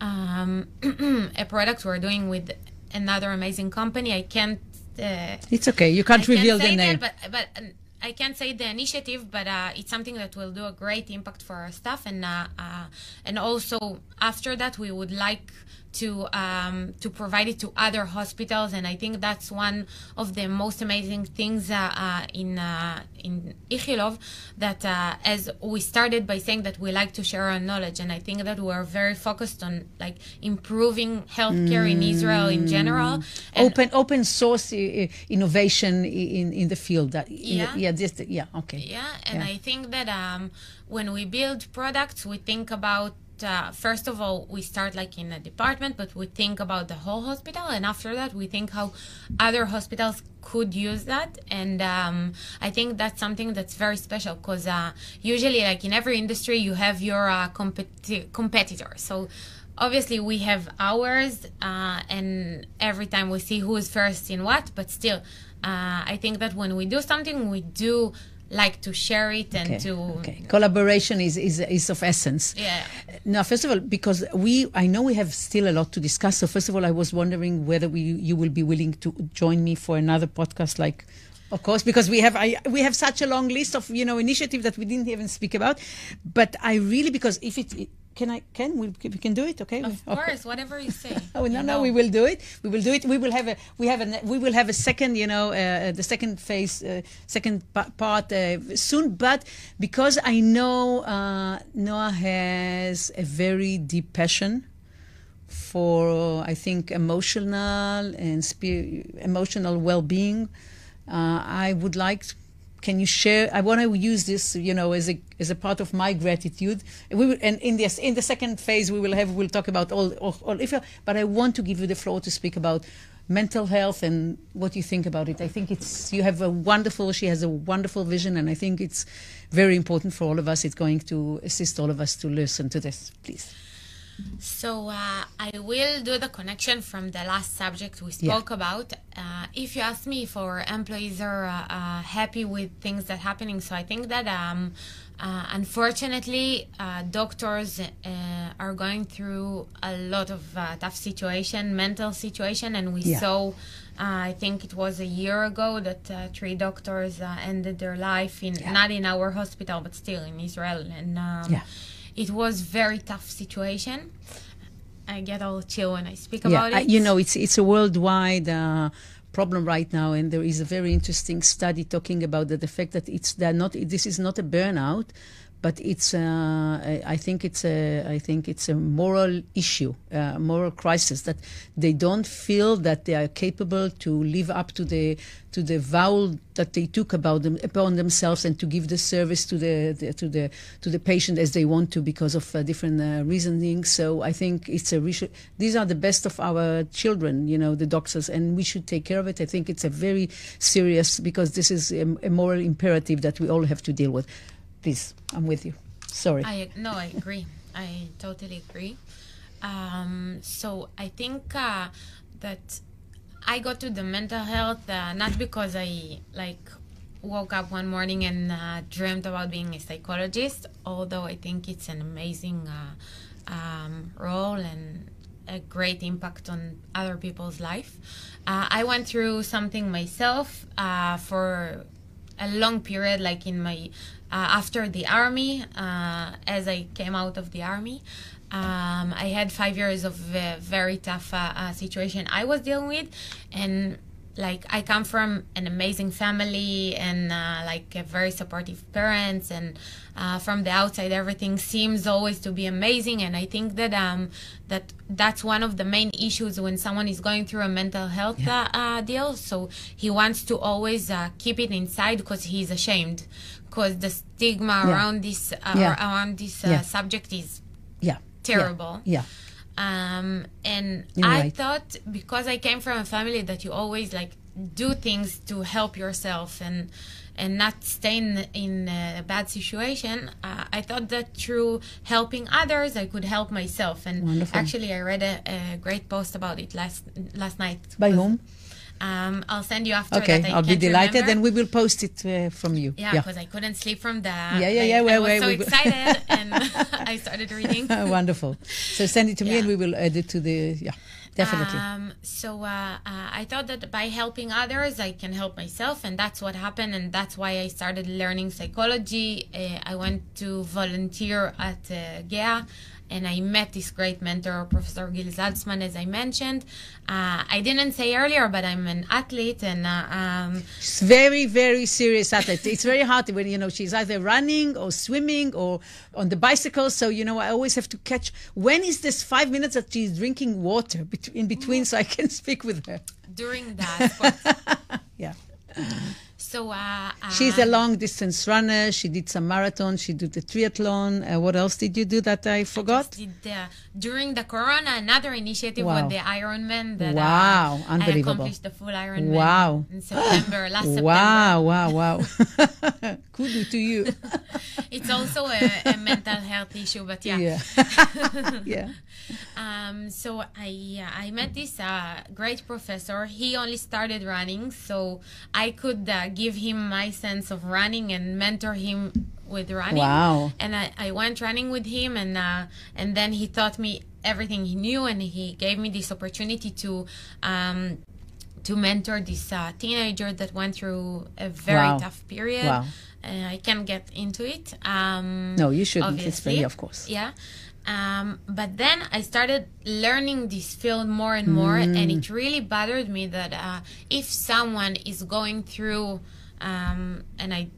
Um, a product we're doing with another amazing company. I can't. Uh, it's okay. You can't I reveal can't the name. That, but but I can't say the initiative, but uh, it's something that will do a great impact for our staff, and uh, uh, and also after that, we would like to um, to provide it to other hospitals, and I think that's one of the most amazing things uh, uh, in uh, in Ichilov. That uh, as we started by saying that we like to share our knowledge, and I think that we are very focused on like improving healthcare mm. in Israel in general. open open source innovation in in the field. That yeah yeah just yeah okay yeah, and yeah. I think that um, when we build products, we think about uh, first of all we start like in a department but we think about the whole hospital and after that we think how other hospitals could use that and um, i think that's something that's very special because uh, usually like in every industry you have your uh, competi- competitor. So obviously we have ours uh, and every time we see who is first in what but still uh, i think that when we do something we do like to share it and okay. to okay. collaboration is, is is of essence yeah now first of all because we i know we have still a lot to discuss so first of all i was wondering whether we you will be willing to join me for another podcast like of course because we have I, we have such a long list of you know initiatives that we didn't even speak about but i really because if it can I? Can we? We can do it? Okay. Of okay. course, whatever you say. oh no, you no, we will do it. We will do it. We will have a. We have a. We will have a second. You know, uh, the second phase, uh, second part uh, soon. But because I know uh, Noah has a very deep passion for, I think, emotional and spirit, emotional well-being. Uh, I would like can you share? I want to use this, you know, as a as a part of my gratitude. We will, and in this in the second phase, we will have we'll talk about all, all, all if. But I want to give you the floor to speak about mental health and what you think about it. I think it's you have a wonderful. She has a wonderful vision, and I think it's very important for all of us. It's going to assist all of us to listen to this, please. So uh, I will do the connection from the last subject we spoke yeah. about. Uh, if you ask me if our employees are uh, uh, happy with things that are happening, so I think that um, Uh, unfortunately, uh, doctors uh, are going through a lot of uh, tough situation, mental situation, and we Yeah. saw. Uh, I think it was a year ago that uh, three doctors uh, ended their life in Yeah. not in our hospital, but still in Israel, and um, Yeah. it was very tough situation. I get all chill when I speak yeah, about I- it. you know, it's it's a worldwide uh, problem right now, and there is a very interesting study talking about the, fact that it's they're not. This is not a burnout, but it's. Uh, I think it's a. I think it's a moral issue, a moral crisis that they don't feel that they are capable to live up to the to the vow that they took about them upon themselves and to give the service to the, the to the to the patient as they want to because of uh, different uh, reasoning. So I think it's a these are the best of our children, you know, the doctors, and we should take care of it. I think it's a very serious because this is a, a moral imperative that we all have to deal with. Please, I'm with you. Sorry. I no, I agree. I totally agree. Um, so I think uh, that I got to the mental health uh, not because I like woke up one morning and uh, dreamt about being a psychologist, although I think it's an amazing uh, um, role and a great impact on other people's life. Uh, I went through something myself uh, for a long period, like in my after the army, uh, as I came out of the army. Um, I had five years of a very tough uh, uh, situation I was dealing with, and like I come from an amazing family and uh, like a very supportive parents, and uh, from the outside everything seems always to be amazing. And I think that um, that that's one of the main issues when someone is going through a mental health uh, uh, deal. So he wants to always uh, keep it inside because he's ashamed, because the stigma Yeah. around this uh, Yeah. around this uh, Yeah. subject is yeah. terrible. Yeah. Um, and You're I right. thought because I came from a family that you always like do things to help yourself and and not stay in, in a bad situation. Uh, I thought that through helping others, I could help myself. And Wonderful. actually, I read a, a great post about it last last night. By whom? Um, I'll send you after. Okay, that I'll be delighted, remember. and we will post it uh, from you. Yeah, because I couldn't sleep from the. yeah, yeah, like, yeah, I was well, so excited, and I started reading. Wonderful. So send it to me, and we will add it to the. Yeah, definitely. Um, so uh, uh, I thought that by helping others, I can help myself, and that's what happened, and that's why I started learning psychology. Uh, I went to volunteer at uh, Geha, and I met this great mentor, Professor Gil Zalsman, as I mentioned. Uh, I didn't say earlier, but I'm an athlete, and uh, um, She's very, very serious athlete. It's very hard when you know she's either running or swimming or on the bicycle. So you know, I always have to catch when is this five minutes that she's drinking water in between, so I can speak with her. during that, Yeah, so uh, uh, she's a long distance runner. She did some marathon. She did the triathlon. Uh, what else did you do that I forgot? did uh, during the corona another initiative Wow. with the Ironman that Wow, uh, I unbelievable. accomplished the full Ironman Wow. in September last September. Wow, wow, wow! Kudu to you. It's also a, a mental health issue, but yeah. Yeah, yeah. Um, so I uh, I met this uh, great professor. He only started running, so I could uh, give him my sense of running and mentor him with running. Wow. And I, I went running with him, and uh, and then he taught me everything he knew, and he gave me this opportunity to. Um, to mentor this uh, teenager that went through a very Wow. tough period. Wow. Uh, I can't get into it. Um, No, you shouldn't. It's obviously. very, of course. Yeah. Um, but then I started learning this field more and more, and it really bothered me that uh, if someone is going through, um, and I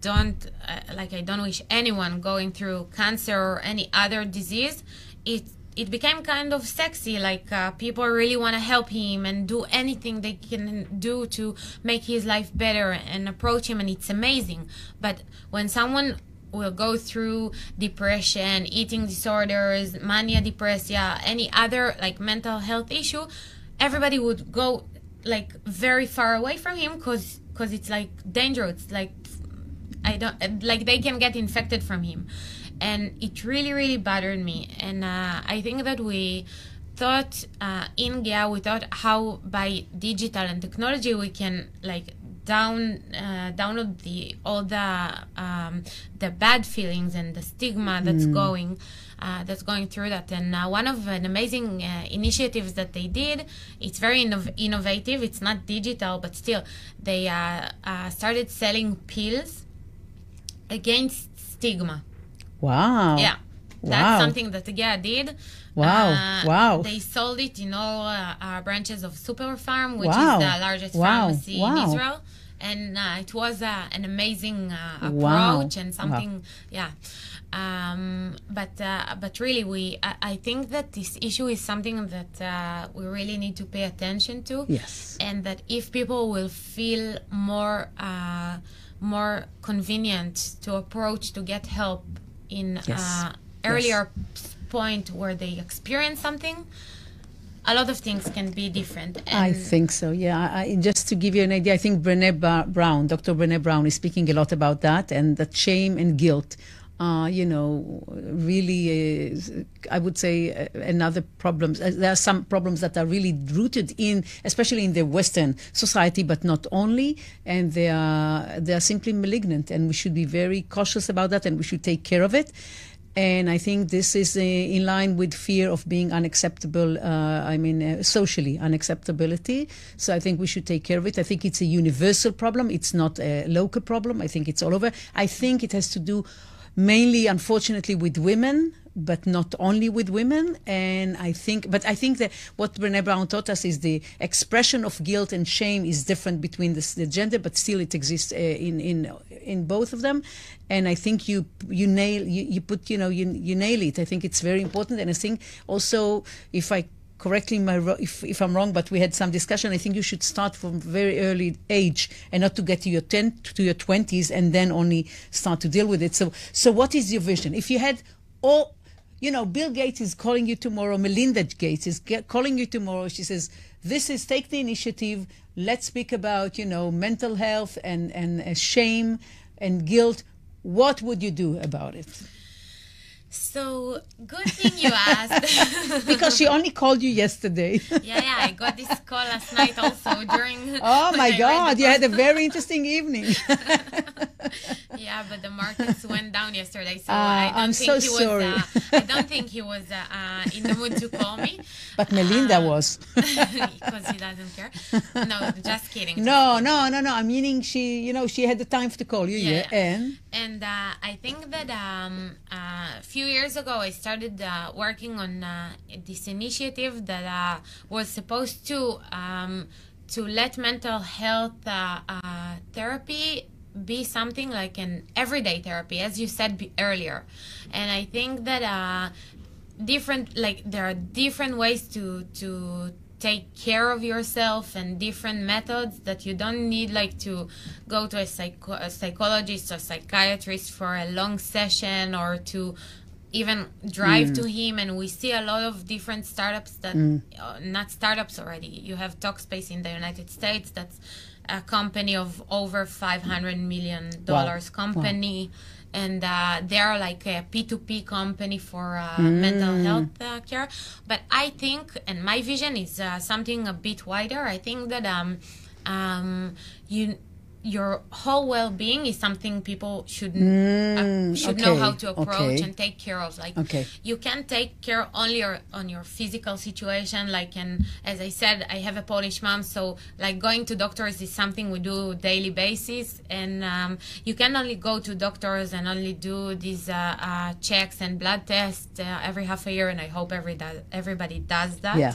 don't uh, like, I don't wish anyone going through cancer or any other disease, it it became kind of sexy. Like uh, people really want to help him and do anything they can do to make his life better and approach him, and it's amazing. But when someone will go through depression, eating disorders, mania depressia, any other like mental health issue, everybody would go like very far away from him because because it's like dangerous. Like I don't like they can get infected from him, and it really really bothered me. And uh, I think that we thought uh, in Geha we thought how by digital and technology we can like down uh, download the all the um, the bad feelings and the stigma that's going uh, that's going through that. And uh, one of an amazing uh, initiatives that they did, it's very innov- innovative. It's not digital, but still, they uh, uh, started selling pills against stigma. Wow. Yeah. Wow. That's something that Geha did. Wow. Uh, Wow. They sold it in all uh, uh, branches of Super Farm, which Wow. is the largest Wow. pharmacy Wow. in Israel. And uh, it was uh, an amazing uh, approach and something, yeah. Um, but uh, but really, we I, I think that this issue is something that uh, we really need to pay attention to Yes. and that if people will feel more uh, more convenient to approach to get help in Yes. uh, earlier point where they experience something a lot of things can be different I think so. Yeah. I, just to give you an idea, I think Brené Brown, Dr. Brené Brown, is speaking a lot about that, and that shame and guilt. Uh, you know, really, is, I would say uh, another problems. Uh, there are some problems that are really rooted in, especially in the Western society, but not only, and they are they are simply malignant, and we should be very cautious about that, and we should take care of it. And I think this is uh, in line with fear of being unacceptable, uh, I mean, uh, socially unacceptability. So I think we should take care of it. I think it's a universal problem. It's not a local problem. I think it's all over. I think it has to do mainly, unfortunately, with women, but not only with women. And I think, but I think that what Brené Brown taught us is the expression of guilt and shame is different between the, the gender, but still it exists uh, in in in both of them. And I think you you nail you, you put you know you you nail it. I think it's very important. And I think also if I correctly my if, if I'm wrong, but we had some discussion. I think you should start from very early age and not to get to your 10 to your 20s and then only start to deal with it. So so what is your vision? If you had all you know, Bill Gates is calling you tomorrow. Melinda Gates is calling you tomorrow. She says, "This is take the initiative. Let's speak about you know mental health and and uh, shame and guilt. What would you do about it?" So good thing you asked Because she only called you yesterday. yeah yeah i got this call last night also during oh my I God, you had a very interesting evening. yeah, but the markets went down yesterday, so Ah, I don't I'm think so he was. Uh, I don't think he was uh, uh, in the mood to call me But Melinda Uh, was. because he doesn't care. No, just kidding. No, no, no, no. I'm meaning she, you know, she had the time to call you. Yeah, yeah. and And uh, I think that um, uh, a few years ago, I started uh, working on uh, this initiative that uh, was supposed to um, to let mental health uh, therapy be something like an everyday therapy, as you said earlier. And I think that different like there are different ways to to take care of yourself and different methods that you don't need like to go to a, psycho- a psychologist or psychiatrist for a long session or to even drive to him. And we see a lot of different startups that uh, not startups already. You have talkspace in the united states that's a company of over 500 million dollars company and uh, they're like a P2P company for uh, mental health uh, care. But I think, and my vision is uh, something a bit wider. I think that um, um, you your whole well-being is something people should uh, should know how to approach okay. and take care of. Like Okay. you can take care only on your physical situation. Like, and as I said, I have a Polish mom, so like going to doctors is something we do daily basis, and um, you can only go to doctors and only do these uh, uh, checks and blood tests uh, every half a year, and I hope every do- everybody does that. Yeah.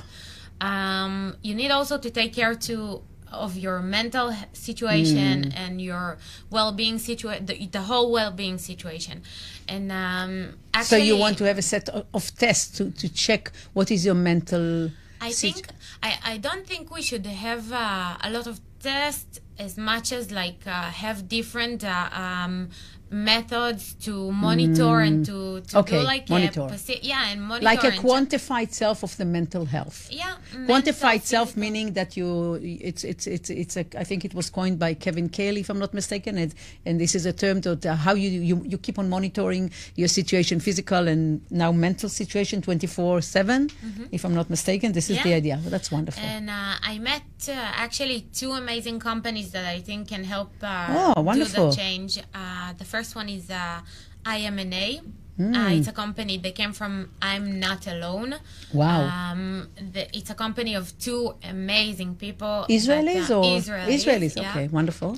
Um, you need also to take care to of your mental situation Mm. and your well-being situation, the, the whole well-being situation, and um, so actually, you want to have a set of, of tests to, to check what is your mental. I think I, I don't think we should have uh, a lot of tests as much as like uh, have different uh, um, methods to monitor and to, to Okay, do like monitor. a yeah and monitor like a quantified self of the mental health. yeah Quantified self physical. meaning that you it's it's it's it's a I think it was coined by Kevin Kelly if I'm not mistaken and, and this is a term that uh, how you, you you keep on monitoring your situation physical and now mental situation 24/7 if I'm not mistaken this is the Yeah. idea that's wonderful And uh, I met uh, actually two amazing companies that I think can help uh, Oh, do wonderful. the change. Uh, the first one is uh, IMNA. Hmm. Uh, it's a company They came from I'm Not Alone. Wow. Um, the, it's a company of two amazing people. Israelis that, uh, or Israelis? Israelis yeah. okay wonderful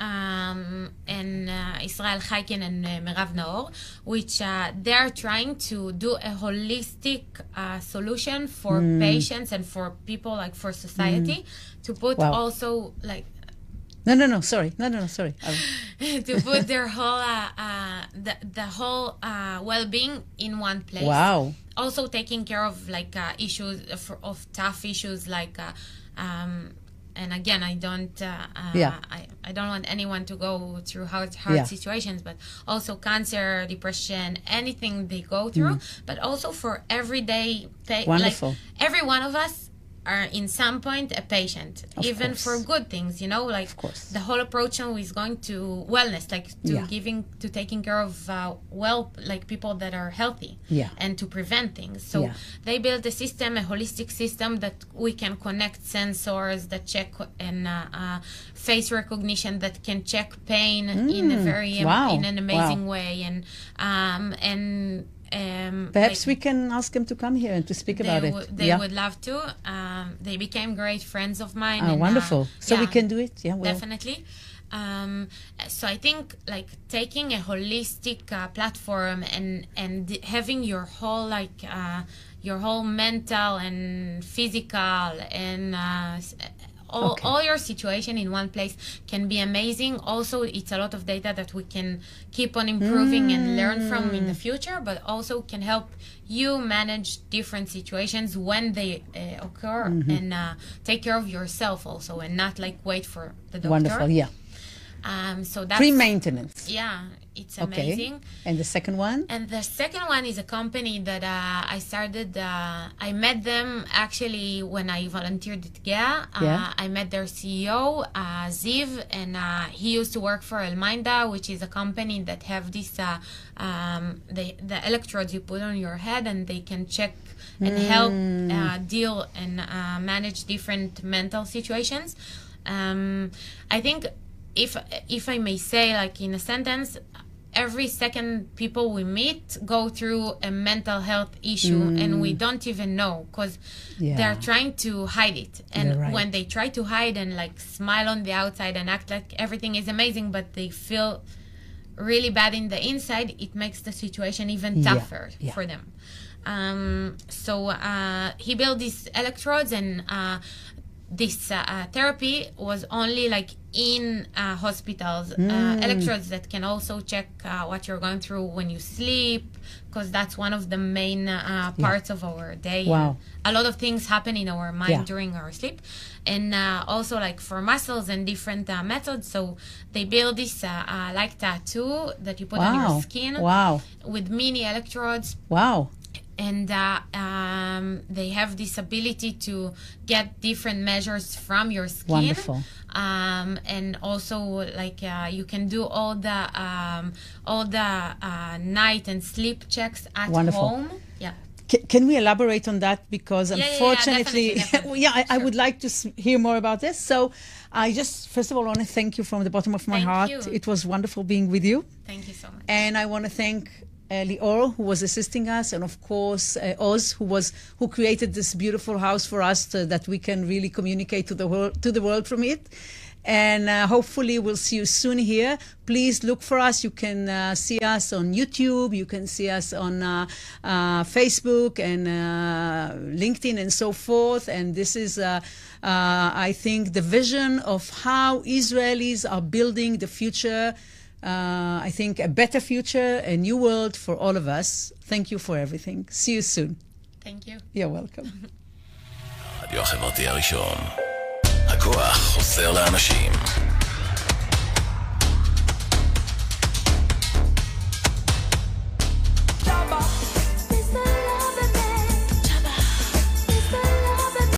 um, and uh, Israel Chaikin and uh, Merav Naor, which uh, they're trying to do a holistic uh, solution for Hmm. patients and for people, like for society, to put Wow. also like no no no sorry no no no sorry to put their whole uh, uh, the the whole uh, well-being in one place. wow Also taking care of like uh, issues of, of tough issues like. Uh, um, and again, I don't. Uh, Yeah. I, I don't want anyone to go through hard hard Yeah. situations, but also cancer, depression, anything they go through. But also for everyday. Mm. Wonderful. Like every one of us are in some point a patient, Of even course. for good things. You know, like the whole approach now is going to wellness, like to Yeah. giving to taking care of uh, well, like people that are healthy, Yeah. and to prevent things. So Yeah. they built a system, a holistic system that we can connect sensors that check and uh, uh, face recognition that can check pain in a very Mm. wow. in an amazing Wow. way, and um, and um, perhaps like, we can ask him to come here and to speak about it they yeah would love to. Um, they became great friends of mine. Ah, and, uh, wonderful so we can do it yeah well definitely. Um, so I think like taking a holistic uh, platform and and having your whole like uh, your whole mental and physical and uh, all, Okay. all your situation in one place can be amazing. Also, it's a lot of data that we can keep on improving and learn from in the future, but also can help you manage different situations when they uh, occur and uh, take care of yourself also and not like wait for the doctor. wonderful yeah Um, so that's pre-maintenance yeah, it's amazing. okay and the second one And the second one is a company that uh, I started. Uh, I met them actually when I volunteered at Geha. Uh, Yeah. I met their CEO, uh, Ziv, and uh, he used to work for Elminda, which is a company that have this uh, um, the the electrodes you put on your head, and they can check and help uh, deal and uh, manage different mental situations. Um, I think if if I may say, like in a sentence, every second people we meet go through a mental health issue and we don't even know because Yeah. they're trying to hide it and right. when they try to hide and like smile on the outside and act like everything is amazing but they feel really bad in the inside it makes the situation even Yeah, tougher yeah. for them um, so uh, he built these electrodes and uh, this uh, therapy was only like in uh, hospitals. Hmm. uh, electrodes that can also check uh, what you're going through when you sleep because that's one of the main uh, parts of our day. Wow. a lot of things happen in our mind Yeah. during our sleep. And uh, also like for muscles and different uh, methods. So they build this uh, uh, like tattoo that you put on your skin wow. with mini electrodes. Wow and uh, um, they have this ability to get different measures from your skin. Wonderful. Um, and also, like uh, you can do all the um, all the uh, night and sleep checks at Wonderful. home. Yeah. Ca- Can we elaborate on that? Because yeah, yeah, unfortunately, definitely, definitely. yeah, I, I would like to hear more about this. So, I just first of all want to thank you from the bottom of my Thank heart. you. It was wonderful being with you, Thank you so much. and I want to thank uh, Lior who was assisting us, and of course uh, Oz who was who created this beautiful house for us to, that we can really communicate to the world to the world from it. And uh, hopefully we'll see you soon here. Please look for us. You can uh, see us on YouTube. You can see us on uh, uh, Facebook and uh, LinkedIn and so forth. And this is, uh, uh, I think, the vision of how Israelis are building the future. Uh, I think a better future, a new world for all of us. Thank you for everything. See you soon. Thank you. You're welcome. הרדיו החברתי הראשון. הכוח חוזר לאנשים.